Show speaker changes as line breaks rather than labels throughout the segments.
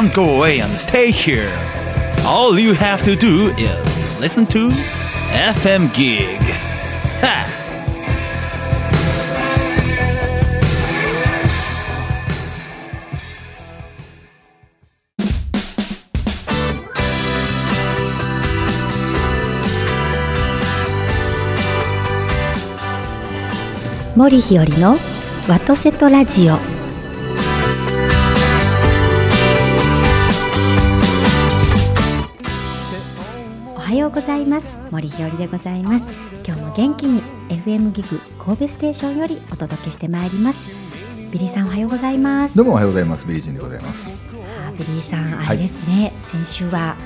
Don't go away and stay here. All you have to do is listen to FM Gig. Ha!
森日和のワトセトラジオ うございます。森日和でございます。今日も元気に FM ギグ神戸ステーションよりお届けしてまいります。ビリーさんおはようございます。
どうもおはようございます。ビリージンでございます。
あビリーさんあれですね、先週は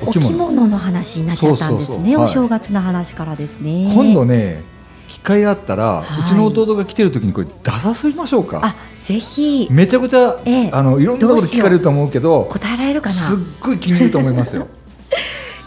お
お着
着
物
物の話になっちゃったんですね。お正月の話からですね。
今度ね、機会あったら、
はい。う
ちの弟が来てる時にこれ出させましょうか。
あぜひ。
めちゃくちゃ、
ええ。
あのいろんなこと聞かれると思うけど、
答えられるかな？
すっごい気に入ると思いますよ。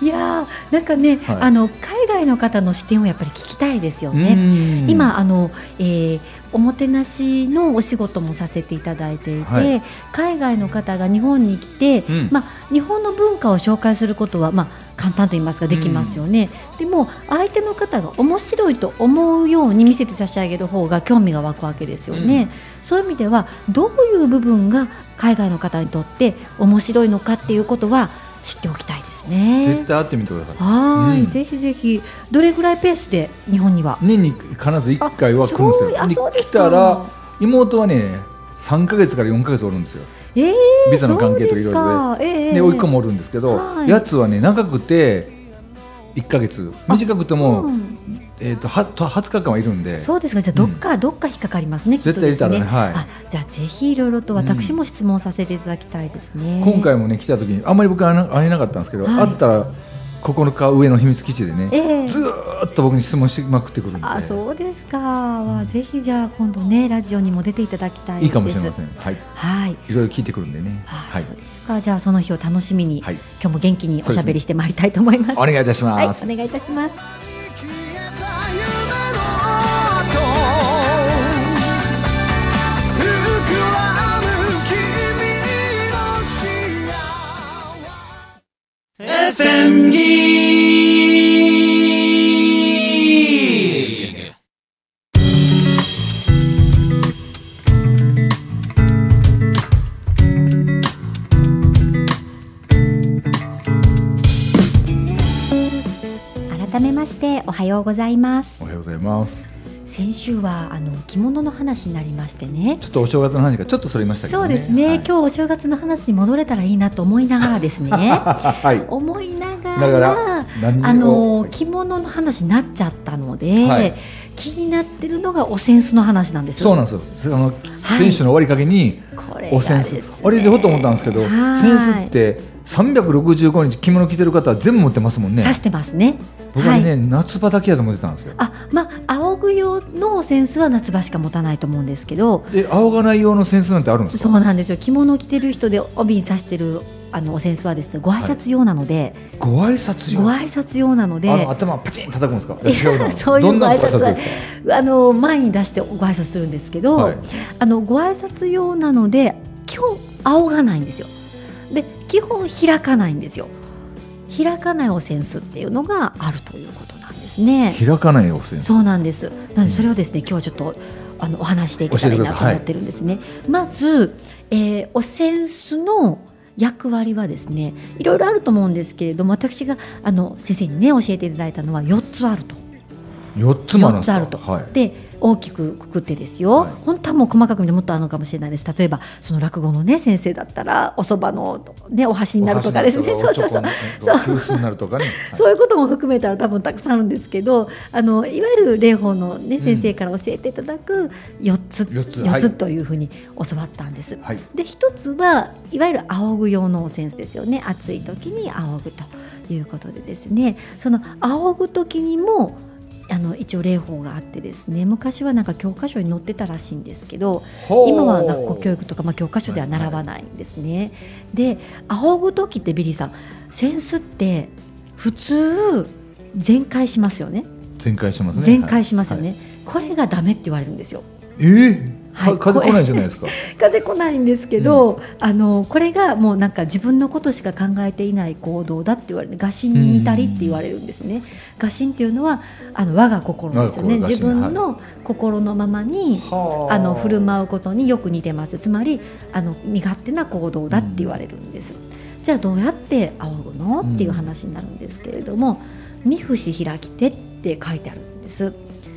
いやーなんかね、
はい。
あの海外の方の視点をやっぱり聞きたいですよね。
ね
今あの、えーおもてなしのお仕事もさせていただいていて、
はい。
海外の方が日本に来て、
うん。
まあ、日本の文化を紹介することは、まあ、簡単と言いますかできますよね、でも相手の方が面白いと思うように見せて差し上げる方が興味が湧くわけですよね、そういう意味ではどういう部分が海外の方にとって面白いのかっていうことは知っておきたいですね。
絶対会ってみてください。
はい、
うん。
ぜひぜひ。どれぐらいペースで日本には？
年に必ず一回は来るんですよ。
あそうです
来
か
たら妹はね、三ヶ月から四ヶ月おるんですよ。
えー、
ビザの関係とか。いろいろ
で。すかええ
で、甥っ子もおるんですけど、
はい。
やつはね長くて一ヶ月、短くても、
うん。
えっ、とはと20日間はいるんで。
そうですか。じゃあどっか、どっか引っかかりますね
絶対入れたらねはい。
あじゃあぜひいろいろと私も質問させていただきたいですね、
今回もね来た時にあんまり僕は会えな会えなかったんですけど、
はい。
会ったら9日上の秘密基地でね、
ええ。
ずーっと僕に質問しまくってくるんで。
あそうですか、わぜひじゃあ今度ねラジオにも出ていただきたいです。
いいかもしれません。はい。
はい。
いろいろ聞いてくるんでね。
あ
はい。
そうですか。じゃあその日を楽しみに、
はい。
今日も元気におしゃべりしてまいりたいと思います。
お願いいたし
はい
ます、
お願いいたします
ー FM Gig.
改めましておはようございます
おはようございます
先週はあの着物の話になりましてね。
ちょっとお正月の話がちょっとそれましたけどね。
そうですね、
はい、
今日お正月の話に戻れたらいいなと思いながらですね。
はい。
思いなが
ら
あの着物の話になっちゃったので、
はい。
気になってるのがお扇子の話なんです
そうなんですよ。あの、
はい。
選手の終わりかけにお扇子、
ね
あれでふと思ったんですけど
はい。
扇子って365日着物着てる方は全部持ってますもんね。
刺してますね。
僕はね、夏場だけやと思ってたんですよ。
あまあ仰ぐ用のお扇子は夏場しか持たないと思うんですけど。
で仰がない用の扇子なんてあるんですか？
そうなんですよ。着物を着てる人で帯に刺してるあのお扇子はですねご挨拶用なので、
ご挨拶用？
ご挨拶用なので。
頭パチン叩くんですか？
そういうご挨拶はあの前に出してご挨拶するんですけど、
はい。
あのご挨拶用なので基本仰がないんですよで基本開かないんですよ。開かないお扇子っていうのがあるということなんですね。
開かないお扇子。
そうなんです。なのでそれをですね今日はちょっとあのお話していけたらいいなと思ってるんですね、まず、えーお扇子の役割はですねいろいろあると思うんですけれども私があの先生にね教えていただいたのは4つあると。
四つも
4あると、
はい。
で大きくくくってですよ、
はい。
本当はもう細かく見てもっとあるのかもしれないです。例えばその落語のね先生だったらおそばの、ね、お箸になるとかですね。
お
そうそうそう。
ね
そう。いうことも含めたら多分たくさんあるんですけどあのいわゆる霊法の、ね、先生から教えていただく4つ,、
四つ
四つ。
はい。
というふうに教わったんです。
はい。
で一つはいわゆる仰ぐ用のお扇子ですよね。暑い時に仰ぐということでですね。その仰ぐ時にもあの一応霊法があってですね昔はなんか教科書に載ってたらしいんですけど今は学校教育とか、まあ、教科書では習わないんですね。で仰ぐ時ってビリーさん扇子って普通全開しますよね。
全開しますね。
全開しますよね、
はい。
これがダメって言われるんですよ。
えー？
はい
か風来ないんじゃないですか
風来ないんですけど、あのこれがもうなんか自分のことしか考えていない行動だって言われて、我心に似たりって言われるんですね。我心っていうのはあの我が心ですよね。自分の心のままに、
はあ
あの振る舞うことによく似てます。つまりあの身勝手な行動だって言われるんです。じゃあどうやって仰ぐの？っていう話になるんですけれども、三節開き手って書いてあるんです。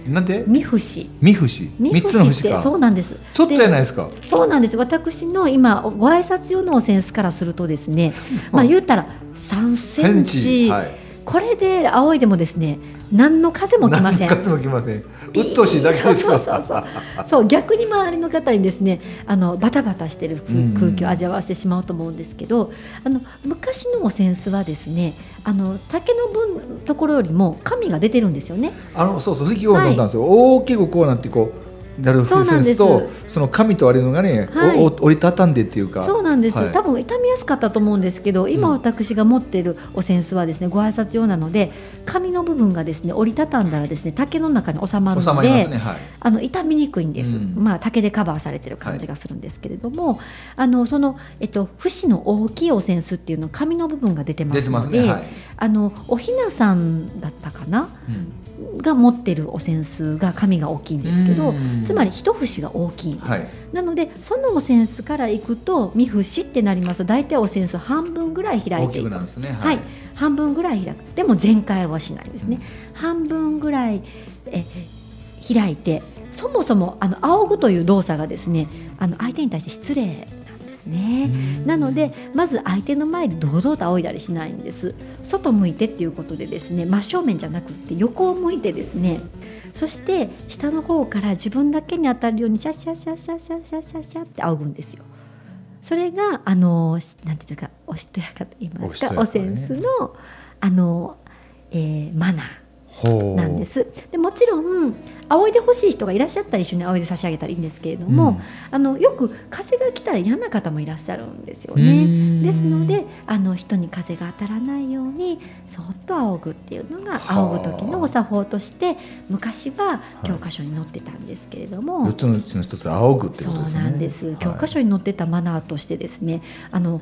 なんで
三節。
三節。
三
三つの
節ってそうなんです。
ちょっとやないですか。
そうなんです。私の今ご挨拶用のおセンスからするとですね まあ言うたら3センチ。
はい。
これで仰いでもですね何の風も来ません。
何の数も来ません。鬱陶しいだけです
そうそうそうそう。逆に周りの方にですねあのバタバタしてる空気を味わわせてしまうと思うんですけどあの昔のお扇子はですねあの竹の分ところよりも紙が出てるんですよね。
あのそうそう席を思ったんですよ、大きくこうなってこうなる
そうなんです。
とその紙とあれのがね、
はい。
折りたたんでっていうか。
そうなんです、
はい。
多分傷みやすかったと思うんですけど今
うん。
私が持っているお扇子はですねご挨拶用なので紙の部分がですね折りたたんだらですね竹の中に収まる
収
ので、
ね。はい。
あの傷みにくいんです、
うん。
まあ竹でカバーされてる感じがするんですけれども、あのそのえっと節の大きいお扇子っていうのは紙の部分が出てますので、
すね。はい、
あのおひなさんだったかな？
うん
が持ってるお扇子が紙が大きいんですけど
うん。
つまり一節が大きいんです、
はい。
なのでそのお扇子からいくと三節ってなりますと大体お扇子半分ぐらい開いていく。
くなるんですね。
はい、半分ぐらい開く。でも全開はしないですね、半分ぐらいえ開いてそもそもあの仰ぐという動作がですねあの相手に対して失礼ね、なのでまず相手の前で堂々と仰いだりしないんです。外向いてっていうことでですね真正面じゃなくって横を向いてですねそして下の方から自分だけに当たるようにシャッシャッシャッシャッシャッシャッシャッシャッって仰ぐんですよ。それがあのしなんていうんですかおしとやかと言いますかお,、センスのあの、えーマナーなんです。でもちろん仰いでほしい人がいらっしゃったら一緒に仰いで差し上げたらいいんですけれども、
うん
あのよく風が来たら嫌な方もいらっしゃるんですよ
う
ね。
ん
ですのであの人に風が当たらないようにそっと仰ぐっていうのが
はあ
仰ぐ時のお作法として昔は教科書に載ってたんですけれども。
四つのうちの一つ仰ぐって
そう
ことですね
なんです、
はい
教科書に載ってたマナーとしてですねあの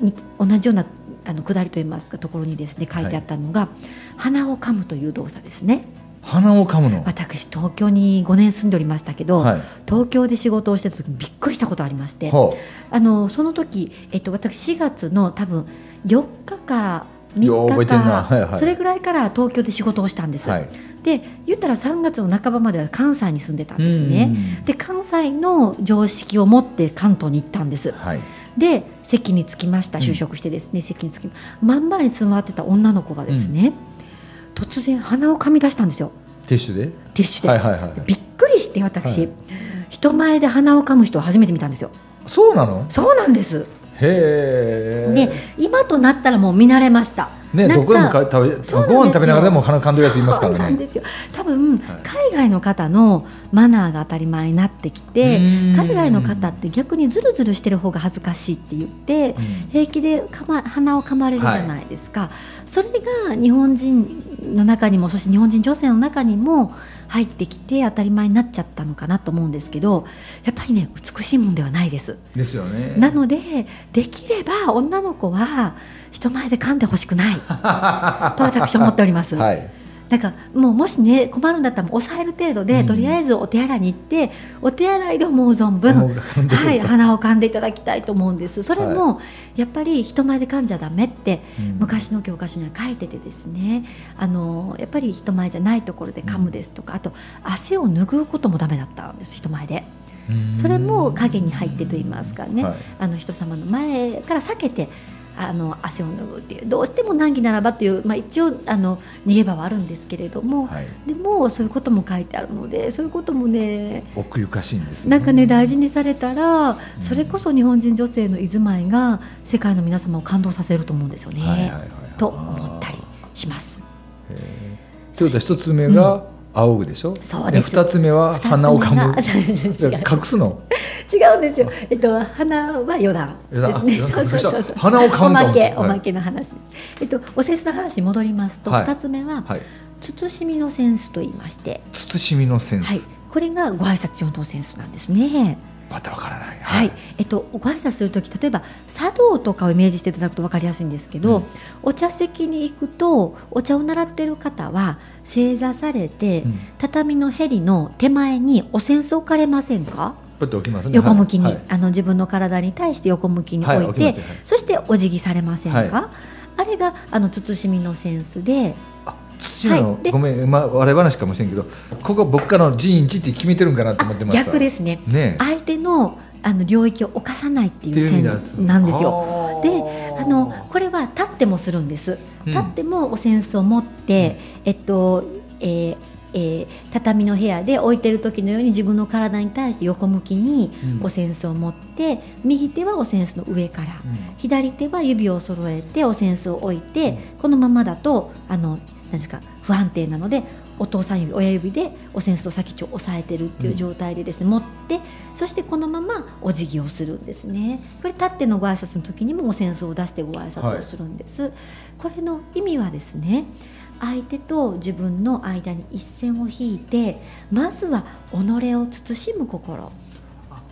に同じようなあの下りといいますかところにですね書いてあったのが、鼻を噛むという動作ですね。
鼻を噛むの？
私東京に5年住んでおりましたけど、
はい。
東京で仕事をしてた時にびっくりしたことありまして
ほ
あのその時、えっと、私4月の多分4日か3日か、
はいはい。
それぐらいから東京で仕事をしたんです、
うはい。
で言ったら3月の半ばまでは関西に住んでたんですね。
うん。
で関西の常識を持って関東に行ったんです。
はい
で席に着きました。
うん。
就職してですね、席に着き真ん前に座ってた女の子がですね、突然鼻を噛み出したんですよ。
ティッシュで？
ティッシュで、
はいはいはい
びっくりして私、
はい。
人前で鼻を噛む人を初めて見たんですよ。
そうなの？
そうなんですで今となったらもう見慣れました。
ねどこでもか食べご飯食べながらでも鼻噛んでるやついますからね。
多分、
はい。
海外の方のマナーが当たり前になってきて
うん。
海外の方って逆にズルズルしてる方が恥ずかしいって言って、
うん。
平気でかま鼻を噛まれるじゃないですか、それが日本人の中にもそして日本人女性の中にも入ってきて当たり前になっちゃったのかなと思うんですけどやっぱりね美しいもんではないです。
ですよね
なのでできれば女の子は人前で噛んでほしくないと私は思っております。
はい
なんかもうもしね困るんだったらもう抑える程度で、
うん。
とりあえずお手洗いに行ってお手洗いで思う存
もう
分、はい、鼻を噛んでいただきたいと思うんです。それも、やっぱり人前で噛んじゃダメって、
うん。
昔の教科書には書いててですね。あのやっぱり人前じゃないところで噛むですとか、あと汗を拭うこともダメだったんです人前で。
うん。
それも影に入ってと言いますかね、
はい。
あの人様の前から避けてあの汗を拭うっていうどうしても難儀ならばという、まあ、一応あの逃げ場はあるんですけれども、
はい。
でもそういうことも書いてあるのでそういうこともね
奥ゆかしいんですね。
なんかね大事にされたら
うん。
それこそ日本人女性の居住まいが世界の皆様を感動させると思うんですよね、と思ったりします。
ということは一つ目が仰ぐでしょ？
そうです。
二つ目は鼻を噛む。隠すの？
違うんですよ。えっと鼻は余談で。
鼻を噛むと
おまけ
はい。
おまけの話。えっとお扇子の話に戻りますと
はい。
二つ目は
はい。
慎みのセンスと言いまして、
慎みのセンス。
はい。これがご挨拶用のセンスなんですね。
またわからない。
はい、えっと、ご挨拶する時例えば茶道とかをイメージしていただくと分かりやすいんですけど、
うん。
お茶席に行くとお茶を習ってる方は正座されて、
うん。
畳のへりの手前にお扇子置かれませんか？横向きに、
はい。
あの自分の体に対して横向きに置いて、
はい
そしてお辞儀されませんか、
は
あれがあの慎みの扇子で
あ土の、
はい。で
ごめん、まあ、笑い話かもしれんけどここ僕からの寺院地って決めてるんかなと思ってました。
逆ですね。
ねえ。
相手のあの領域を犯さないっていう線なんですよ。
よ
であ。のこれは立ってもするんです。
うん。
立ってもお扇子を持って、えっと、えーえー畳の部屋で置いてる時のように自分の体に対して横向きに
うん。
お扇子を持って、右手はお扇子の上から、左手は指を揃えてお扇子を置いて、このままだとあのなんですか不安定なのでお父さん指親指でお扇子と先っちょを押さえてるっていう状態でですね、持ってそしてこのままお辞儀をするんですね。これ立ってのご挨拶の時にもお扇子を出してご挨拶をするんです、これの意味はですね相手と自分の間に一線を引いてまずは己を慎む心。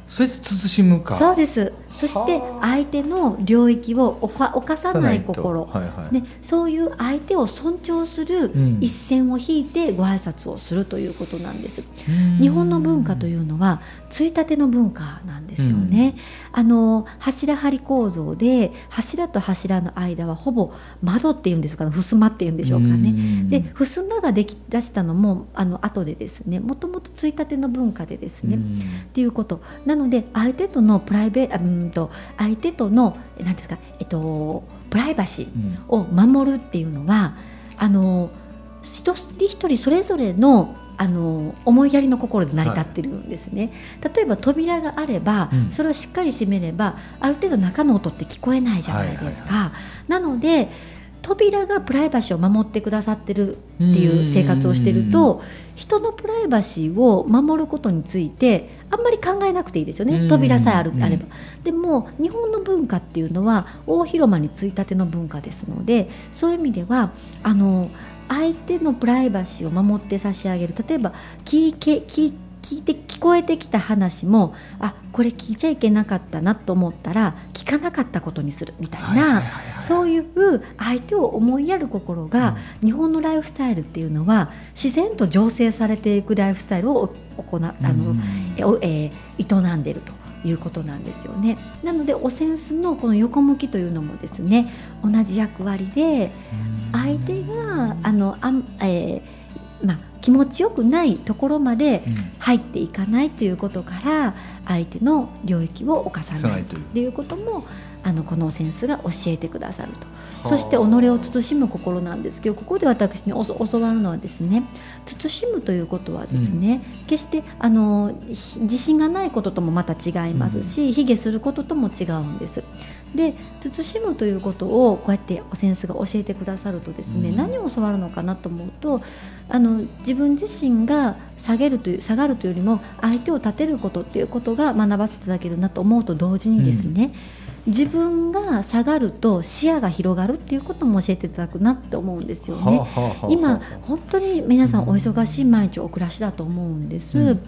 それで慎むか。
そうですそして
はあ。
相手の領域を犯犯さない心
はいはい。
ですね、そういう相手を尊重する
ん。
一線を引いてご挨拶をするということなんです。
うん。
日本の文化というのはついたての文化なんですよね。あの柱張り構造で柱と柱の間はほぼ窓っていうんでしょうか、襖っていうんでしょうかね。
ん。
で襖ができ出したのもあの後でですね。もともとついたての文化でですね、
うん。
っていうこと。なので相手とのプライベートうんと相手との何ですかえっとプライバシー
うん。
を守るっていうのはあの一人一人それぞれのあの思いやりの心で成り立ってるんですね、例えば扉があれば、
うん。
それをしっかり閉めればある程度中の音って聞こえないじゃないですか、なので扉がプライバシーを守ってくださってるっていう生活をしてると人のプライバシーを守ることについてあんまり考えなくていいですよ
うん
ね扉さえある
うん
あれば。でも日本の文化っていうのは大広間についたての文化ですのでそういう意味ではあの相手のプライバシーを守って差し上げる。例えば聞いけ聞聞いて聞こえてきた話もあこれ聞いちゃいけなかったなと思ったら聞かなかったことにするみたいなそういう相手を思いやる心が、日本のライフスタイルっていうのは自然と醸成されていくライフスタイルを行うあの、
うん。
えー営んでいるということなんですよね。なのでお扇子のこの横向きというのもですね同じ役割で相手があのあん、えーまあ、気持ちよくないところまで
うん。
入っていかないということから相手の領域を犯さないと
という。
こともあのこのセンスが教えてくださると。
あ。
そして己を慎む心なんですけどここで私に教わるのはですね慎むということはですね、決してあのひ自信がないことともまた違いますし、卑下することとも違うんです。で慎むということをこうやってお先生が教えてくださるとですね、
うん。
何を教わるのかなと思うとあの自分自身が下げるという下がるというよりも相手を立てることっていうことが学ばせていただけるなと思うと同時にですね、自分が下がると視野が広がるっていうことも教えていただくなって思うんですよね。
はあはあはあ
今本当に皆さんお忙しい毎日をお暮らしだと思うんです、
うん。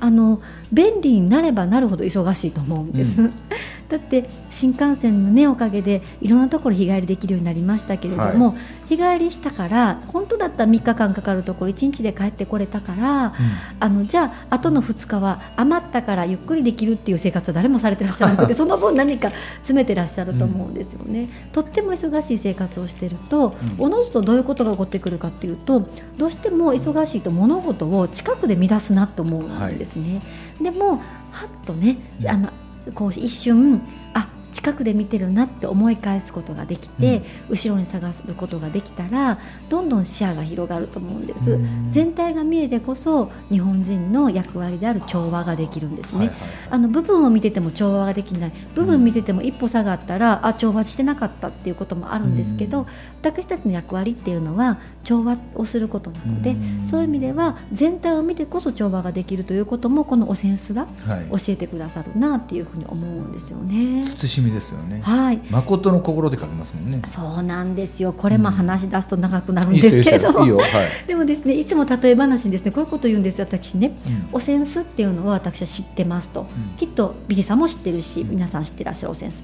あの便利になればなるほど忙しいと思うんです、
う
だって新幹線のねおかげでいろんなところ日帰りできるようになりましたけれども、日帰りしたから本当だったら3日間かかるところ1日で帰ってこれたから、あのじゃあ後の2日は余ったからゆっくりできるっていう生活は誰もされてらっしゃらなくて その分何か詰めてらっしゃると思うんですよね。とっても忙しい生活をしていると、
うん。
おのずとどういうことが起こってくるかっていうとどうしても忙しいと物事を近くで乱すなと思うんですね。でもはっとねあのこう一瞬あ近くで見てるなって思い返すことができて、後ろに探すことができたらどんどん視野が広がると思うんです、
うん。
全体が見えてこそ日本人の役割である調和ができるんですね、
はいはい
あの部分を見てても調和ができない。部分見てても一歩下がったら、あ調和してなかったっていうこともあるんですけど、
うん。
私たちの役割っていうのは調和をすることなので、
うん。
そういう意味では全体を見てこそ調和ができるということもこのおセンスが
はい。
教えてくださるなっていうふうに思うんですよね。
慎慎みですよね。
はい。
誠の心で書きますもんね。
そうなんですよ。これも
うん。
話し出すと長くなるんですけれど。
いいよ。はい、
でもですねいつも例え話にですね。こういうこと言うんですよ私ね。
うん。
お扇子っていうのは私は知ってますと、
ん。
きっとビリーさんも知ってるし
うん。
皆さん知ってらっしゃるお扇子。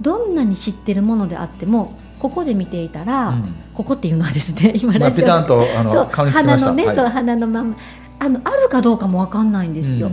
どんなに知ってるものであってもここで見ていたら、
うん。
ここっていうのはですね 今
まあ、
ラジオ
ペタンとあ
そう
の顔につけ
鼻のね、そう鼻のまま。あのあるかどうかもわかんないんですよ、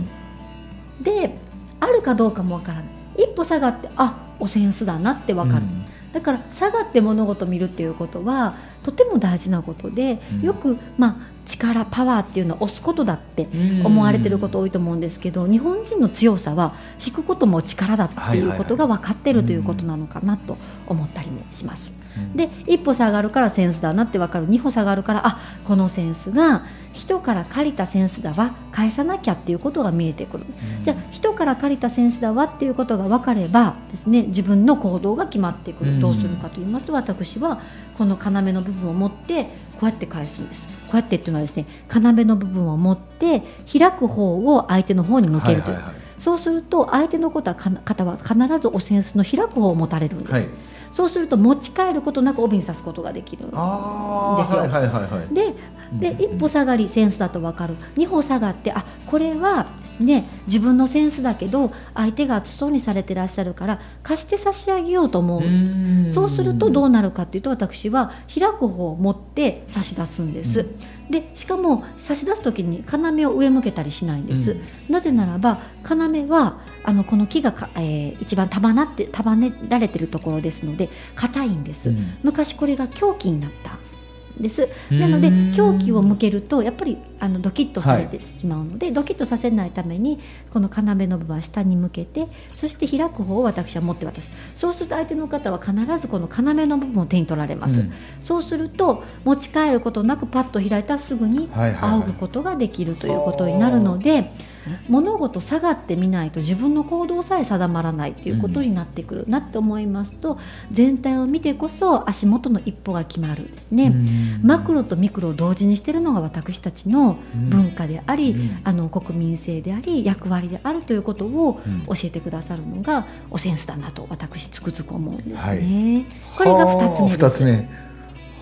であるかどうかもわからない。一歩下がってあお扇子だなってわかる、だから下がって物事を見るっていうことはとても大事なことで、
うん。
よくまあ力パワーっていうのは押すことだって
うん。
思われてること多いと思うんですけど、日本人の強さは引くことも力だっていうことが分かってるということなのかなと思ったりもします。
うん。
で一歩下がるからセンスだなって分かる。二歩下がるからあこのセンスが人から借りたセンスだわ。返さなきゃっていうことが見えてくる。じゃあ人から借りたセンスだわっていうことが分かればですね自分の行動が決まってく
うん。
るどうするかと言いますと私はこの要の部分を持ってこうやって返すんです。こうやってっていうのはですね要の部分を持って開く方を相手の方に向けるという、
はいはい
そうすると相手のことはか方は必ずおセンスの開く方を持たれるんです、
はい、はい、
そうすると持ち帰ることなく帯に刺すことができる
あ
ですよ。
はいはいはいはい。
でで
うん。
一歩下がりセンスだと分かる。二歩下がってあこれはですね自分のセンスだけど相手が熱そうにされてらっしゃるから貸して差し上げようと思う。
うん。
そうするとどうなるかというと私は開く方を持って差し出すんです、
うん。
でしかも差し出す時に要を上向けたりしないんです、
うん。
なぜならば要はあのこの木がか、えー一番束なって束ねられてるところですので硬いんです、
うん。
昔これが凶器になったんです。なので
うん
凶器を向けるとやっぱりあのドキッとされてしまうので、ドキッとさせないためにこの要の部分は下に向けてそして開く方を私は持って渡す。そうすると相手の方は必ずこの要の部分を手に取られます、
うん。
そうすると持ち帰ることなくパッと開いたらすぐに
はいはいはい。
仰ぐことができるということになるので、物事下がってみないと自分の行動さえ定まらないということになってくるなって思いますと、全体を見てこそ足元の一歩が決まるんですね。
うん。
マクロとミクロを同時にしているのが私たちの文化であり、
うん。
あの国民性であり役割であるということを
うん。
教えてくださるのがおセンスだなと私つくづく思うんですね。
はい。
これが2つ目です。
目。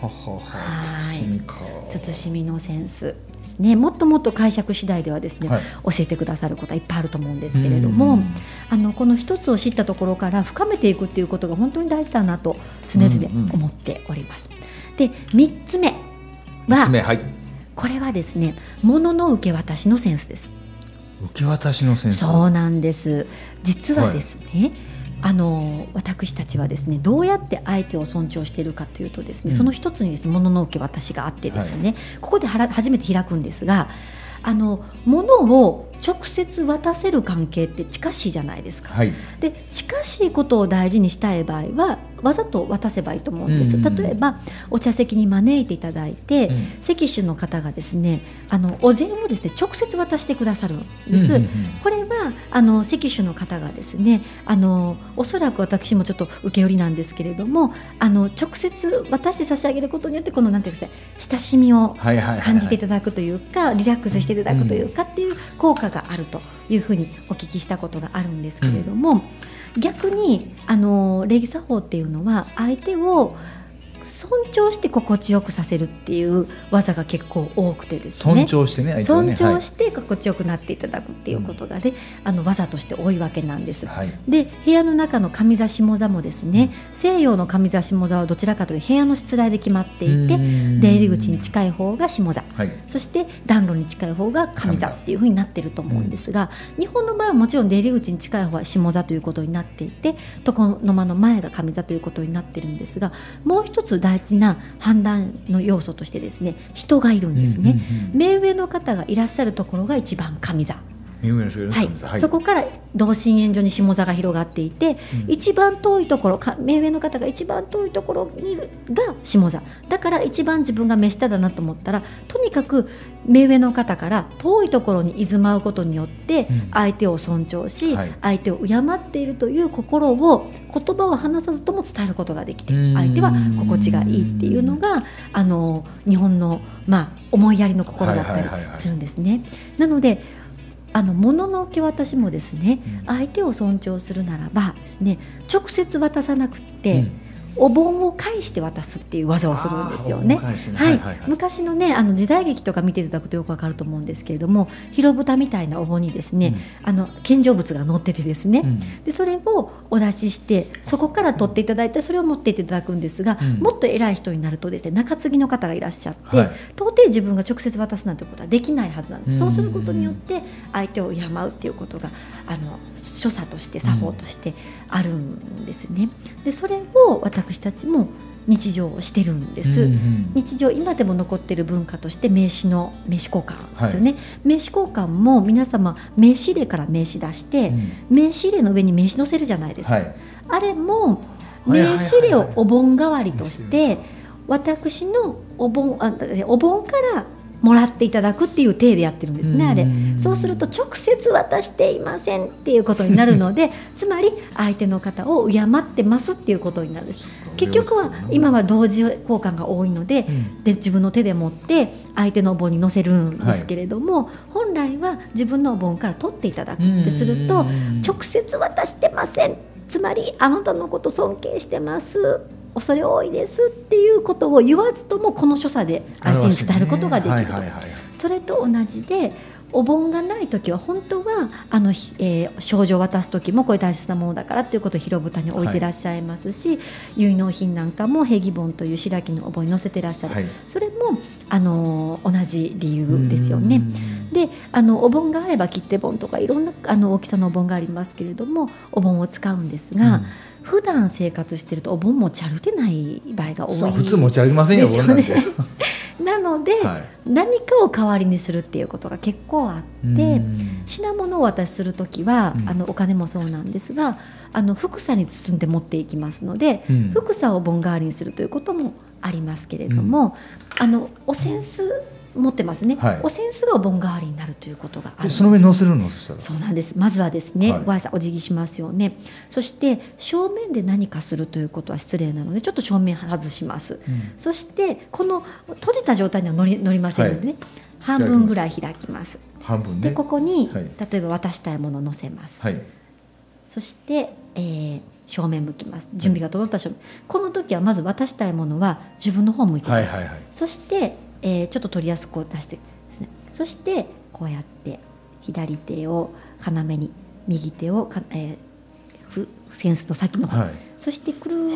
ははは
はい。
慎み
のセンスね。もっともっと解釈次第ではですね、
はい。
教えてくださることはいっぱいあると思うんですけれども、
うん
あのこの一つを知ったところから深めていくっていうことが本当に大事だなと常々思っております。で三つ目は
三つ目はい
これはですね物の受け渡しのセンスです。
受け渡しのセンス？
そうなんです。実はですね、あの私たちはですねどうやって相手を尊重しているかというとですね、
うん。
その一つにですね物の受け渡しがあってですね、ここではら初めて開くんですがあの物を直接渡せる関係って近しいじゃないですか。
はい。
で近しいことを大事にしたい場合はわざと渡せばいいと思うんです、
うん。うんうん
例えばお茶席に招いていただいて、
うん。
席主の方がですねあのお膳をですね直接渡してくださるんです、
うんうんうん。
これはあの席主の方がですねあのおそらく私もちょっと受け売りなんですけれどもあの直接渡して差し上げることによってこのなんていうんですか親しみを
はいはいはいはい。
感じていただくというかリラックスしていただくというかっていう効果があるというふうにお聞きしたことがあるんですけれども、逆にあの礼儀作法っていうのは相手を尊重して心地よくさせるっていう技が結構多くてですね。
尊重してねね。
尊重して心地よくなっていただくっていうことがね、あの技として多いわけなんです。
はい。
で部屋の中の上座下座もですね西洋の上座下座はどちらかというと部屋のしつらいで決まっていて
うん。
出入り口に近い方が下座
はい。
そして暖炉に近い方が上座っていう風になってると思うんですが、日本の場合はもちろん出入り口に近い方は下座ということになっていて床の間の前が上座ということになってるんですがもう一つ大事な判断の要素としてですね人がいるんですね、目上の方がいらっしゃるところが一番上座。はい。そこから同心円状に下座が広がっていて、
うん。
一番遠いところか目上の方が一番遠いところにいるが下座。だから一番自分が目下だなと思ったらとにかく目上の方から遠いところに居住まうことによって
うん。
相手を尊重し、
はい。
相手を敬っているという心を言葉を話さずとも伝えることができて
うん。
相手は心地がいいっていうのがあの日本の、まあ、思いやりの心だったり
はいはいはいはい。
するんですね。なのであの物の受け渡しもですね、
うん。
相手を尊重するならばですね直接渡さなくって、
うん
お盆を返して渡すっていう技をするんですよね。はい。昔のねあの時代劇とか見ていただくとよくわかると思うんですけれども広蓋みたいなお盆にですね、あの献上物が載っててですね、
うん。
でそれをお出ししてそこから取っていただいてそれを持っていっていただくんですが、
うん。
もっと偉い人になるとですね中継ぎの方がいらっしゃって、
はい。
到底自分が直接渡すなんてことはできないはずなんです、
うん。
そうすることによって相手を敬うっていうことがあの所作として作法としてあるんですね。でそれを私たちも日常をしてるんです。
うんうん
日常今でも残っている文化として名刺の名刺交換ですよね、名刺交換も皆様名刺入れから名刺出して、
うん。
名刺入れの上に名刺載せるじゃないですか、
はい。
あれも
はいはいはいはい。
名刺入れをお盆代わりとして私のお盆あお盆からもらっていただくっていう体でやってるんですねあれ。
うん
そうすると直接渡していませんっていうことになるので つまり相手の方を敬ってますっていうことになる。結局は今は同時交換が多いので
うん。
で自分の手で持って相手のお盆に乗せるんですけれども、本来は自分のお盆から取っていただくってすると
うん。
直接渡してませんつまりあなたのこと尊敬してます。恐れ多いですっていうことを言わずともこの所作で相手に伝えることができると、それと同じでお盆がない時は本当はあの、ひえー症状を渡す時もこれ大切なものだからということを広蓋に置いてらっしゃいますし、結納品なんかも平義盆という白木のお盆に載せてらっしゃる、
はい。
それも、あのー同じ理由ですよね。
うん。
であのお盆があれば切手盆とかいろんなあの大きさのお盆がありますけれどもお盆を使うんですが、普段生活してるとお盆持ち歩いてない場合が多い
普通持ち歩きませんよ
ね なので、
はい。
何かを代わりにするっていうことが結構あって、
うん。
品物をお渡しする時は、
うん。
あのお金もそうなんですがあの服さに包んで持っていきますので、
うん。
服さを盆代わりにするということもありますけれども、あのお扇子持ってますね、
はい。
お扇子がお盆代わりになるということがある
その上に乗せるの？そしたら。
そうなんです。まずはですね、
はい。
ご挨拶お辞儀しますよね。そして正面で何かするということは失礼なのでちょっと正面外します、
うん。
そしてこの閉じた状態には乗り乗りませんのでね、半分ぐらい開きます。
半分ね。
でここに、
はい。
例えば渡したいものを載せます、
はい。
そして、えー正面向きます。準備が整った正面、この時はまず渡したいものは自分の方向いてます、
はいはいはい。
そして、えーちょっと取りやすく出してですね。そしてこうやって左手を要に右手をか、えーふセンスの先の方、
はい。
そしてくる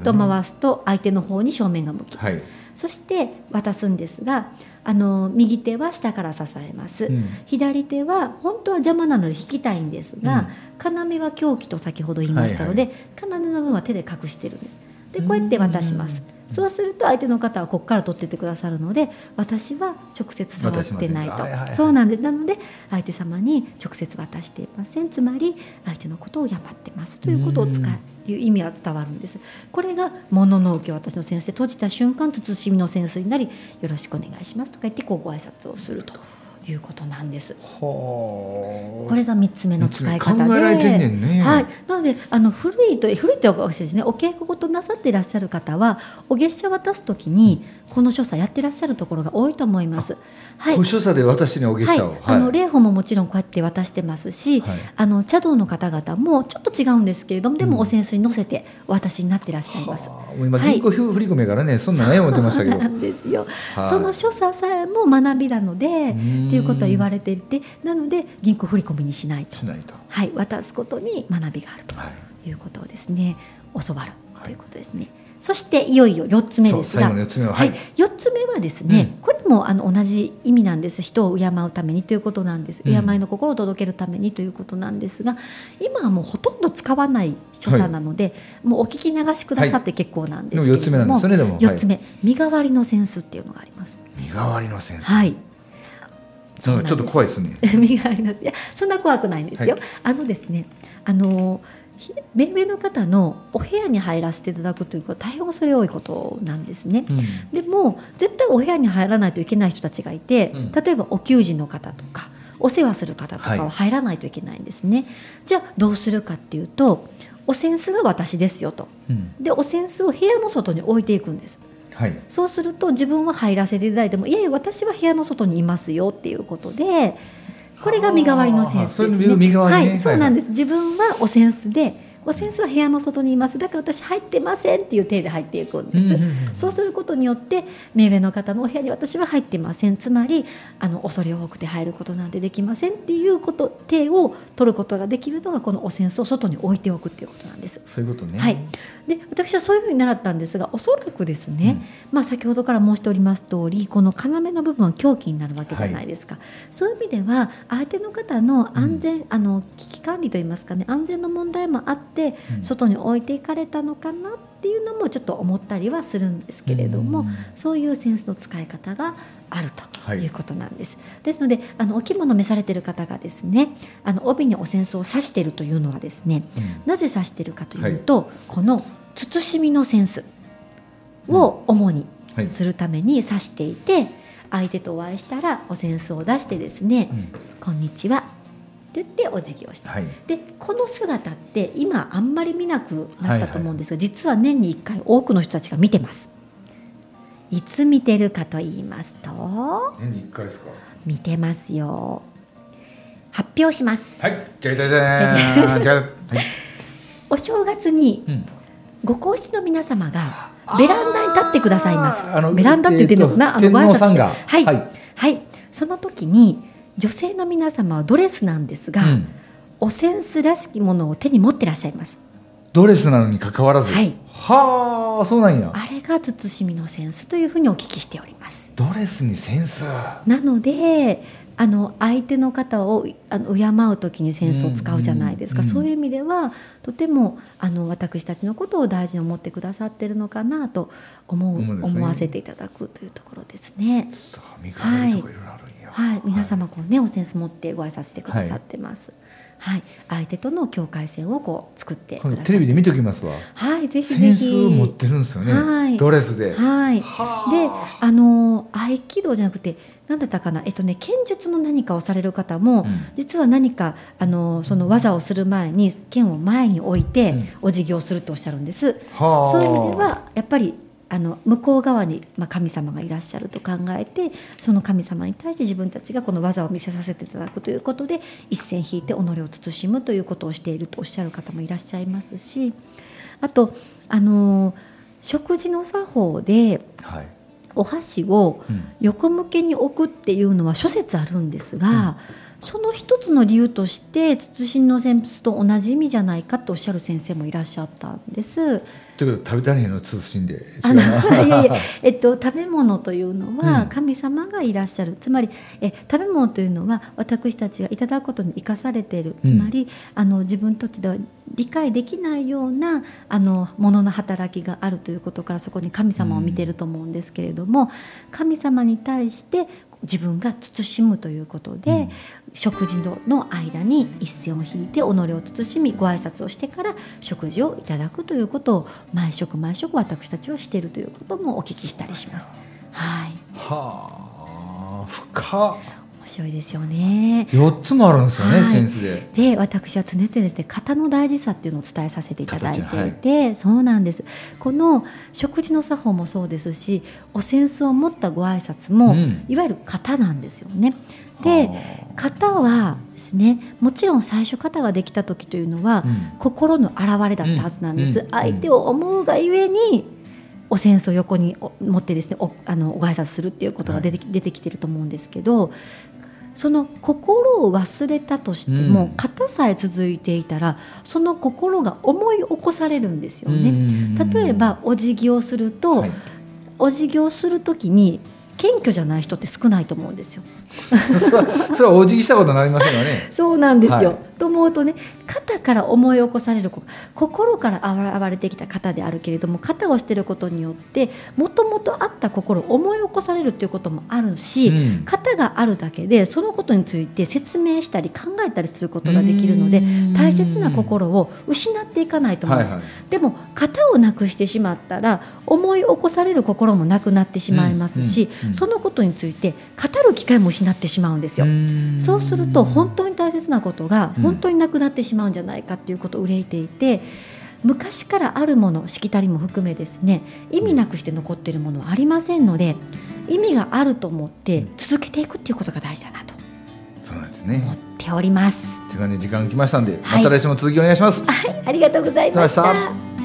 っと回すと相手の方に正面が向き、
はい。
そして渡すんですがあの右手は下から支えます、
うん。
左手は本当は邪魔なので引きたいんですが、要は凶器と先ほど言いましたので、要の部分は手で隠してるんです。でこうやって渡します。
うん
そうすると相手の方はここから取ってってくださるので私は直接触ってないと、そうなんです。なので相手様に直接渡していません。つまり相手のことを敬ってますということを使うっていう意味は伝わるんです。これが物の受け渡しのセンスで閉じた瞬間慎みのセンスになりよろしくお願いしますとか言ってこうご挨拶をするということなんです。
は
これが3つ目の使い方で。
ね
はい、なのであの古いと古いっておかしいですね。お稽古事なさっていらっしゃる方はお月謝渡す時にこの所作やってらっしゃるところが多いと思います。はい。
ご所作で私にお月謝を、
はい、あの霊宝ももちろんこうやって渡してますし、
はい。
あの茶道の方々もちょっと違うんですけれどもで
うん。
もお扇子に乗せてお渡しになってらっしゃいます。
う今
はい。
銀行振り込めからね、そんなんね思ってましたけど。
なんですよ、
はい。
その所作さえも学びなので
ん。
っていうことは言われていてなので銀行振り込みにしないと。
しないと。
はい、渡すことに学びがあると
はい。
いうことをですね。教わるということですね。そしていよいよ4つ目ですが
四つ目は
は
はい。い、
4つ目はですね、
うん。
これもあの同じ意味なんです。人を敬うためにということなんです、
うん。
敬いの心を届けるためにということなんですが今はもうほとんど使わない所作なので、もうお聞き流しくださって結構なんですけれども、
でも四つ目なんです。よねでも
4つ目、身代わりのセンスっていうのがあります。
身代わりの先生、
はい。
ちょっと怖いですね。
身代わりのいやそんな怖くないんですよ。
はい。
あのですねあのひ目上の方のお部屋に入らせていただくということは大変恐れ多いことなんですね。
うん
でも絶対お部屋に入らないといけない人たちがいて、
うん
例えばお給仕の方とかお世話する方とか
は
はい入らないといけないんですね。じゃあどうするかっていうとお扇子が私ですよと。
うん
でお扇子を部屋の外に置いていくんです。
はい
そうすると自分は入らせていただいてもいやいや私は部屋の外にいますよっていうことでこれが身代わりのセンスですね。はい、そうなんです。自分はおセンスで、おセンスは部屋の外にいます。だから私入ってませんっていう体で入っていくんです。
うんうんうん
そうすることによって目上の方のお部屋に私は入ってません。つまりあの恐れ多くて入ることなんてできませんっていうこと手を取ることができるのがこのおセンスを外に置いておくっていうことなんです。
そういうことね。
はい、で私はそういうふうに習ったんですがおそらくですね、まあ、先ほどから申しております通りこの要の部分は狂気になるわけじゃないですか、そういう意味では相手の方の安全、あの危機管理といいますかね安全の問題もあって、
うん。
外に置いていかれたのかなっていうのもちょっと思ったりはするんですけれども、
うん。
そういうセンスの使い方があると
はい。
いうことなんです。ですのであのお着物を召されている方がですねあの帯にお扇子を刺しているというのはですね、
うん。
なぜ指しているかというと、この慎みのセンスを主に
はい。
するために指していて、相手とお会いしたらお扇子を出してですね
うん「
こんにちは」って言ってお辞儀をして、
はい。
でこの姿って今あんまり見なくなったと思うんですが、実は年に1回多くの人たちが見てます。いつ見てるかと言いますと
年に一回ですか？
見てますよ。発表します、
はい。じゃじゃじゃ
じゃ。お正月に
うん。
ご皇室の皆様がベランダに立ってくださいます。ベランダって言ってるのかな、
えーと
あのご挨拶はい、は
はいい。
その時に女性の皆様はドレスなんですが、
うん
お扇子らしきものを手に持ってらっしゃいます
ドレスなのに関わらず？
はい。
はあ、そうなんや。
あれが慎みのセンスというふうにお聞きしております
ドレスにセンス。
なのであの相手の方をあの敬う時にセンスを使うじゃないですか、そういう意味ではとてもあの私たちのことを大事に思ってくださってるのかなと思う
ね
思わせていただくというところですね。
さあ、見返りとかい。
はい、皆様こうねおセンス持ってご挨拶してくださってます。はい、相手との境界線をこう作ってくださって
今度テレビで見ときますわ。
はい、ぜひぜ
セン
ひ。
スを持ってるんですよね。
はい
ドレスで。
はい。
はあ
で、あの合気道じゃなくて、なんだったかな、えっとね、剣術の何かをされる方も、
うん
実は何かあのその技をする前に剣を前に置いて、
うん
お辞儀をするとおっしゃるんです。
はあ
そういう意味ではやっぱりあの向こう側に、まあ、神様がいらっしゃると考えてその神様に対して自分たちがこの技を見せさせていただくということで一線引いて己を慎むということをしているとおっしゃる方もいらっしゃいますしあとあの食事の作法で
はい。
お箸を
うん
横向けに置くっていうのは諸説あるんですが、その一つの理由として慎の旋仏と同じ意味じゃないかとおっしゃる先生もいらっしゃったんです。
ということで食べたれへんの慎んで。
あの いやいやえっと、食べ物というのは
うん
神様がいらっしゃる、つまりえ食べ物というのは私たちがいただくことに生かされている
うん
つまり、あの自分たちでは理解できないようなあのものの働きがあるということからそこに神様を見ていると思うんですけれども、神様に対して自分が慎むということで、
うん
食事の間に一線を引いて己を慎みご挨拶をしてから食事をいただくということを毎食毎食私たちはしているということもお聞きしたりします。はい、
はあ。深っ。
面白いですよね。
四つもあるんですよね、
はい。
センスで。
で私は常々ですね型の大事さっていうのを伝えさせていただいてい
形
て、そうなんです。この食事の作法もそうですしお扇子を持ったご挨拶も、
うん。
いわゆる型なんですよね。で型はですねもちろん最初型ができた時というのは、
うん。
心の表れだったはずなんです、
うん。
相手を思うがゆえにお扇子を横にお持ってですねおあのご挨拶するっていうことが出てき,、出てきてると思うんですけどその心を忘れたとしても、
うん。
型さえ続いていたらその心が思い起こされるんですよね。例えばお辞儀をすると、
はい。
お辞儀をする時に謙虚じゃない人って少ないと思うんですよ。
それはそれはお辞儀したことになりませんよね。
そうなんですよ、
はい。
と思うとね肩から思い起こされるこ心から現れてきた肩であるけれども肩をしていることによってもともとあった心を思い起こされるっていうこともあるし、
うん。
肩があるだけでそのことについて説明したり考えたりすることができるので
うん。
大切な心を失っていかないと思うんです、
はいはい。
でも型をなくしてしまったら思い起こされる心もなくなってしまいますし、
うんうんうん
そのことについて語る機会も失ってしまうんですよ。そうすると本当に大切なことが
うん。
本当になくなってしまうんじゃないかっていうことを憂いていて昔からあるものしきたりも含めですね意味なくして残っているものはありませんので意味があると思って続けていくっていうことが大事だなと。
そうなんですね。
思っております。
時間に時間が来ましたんで、
はい。
また来週も続きお願いします、
はい、ありがとうございました。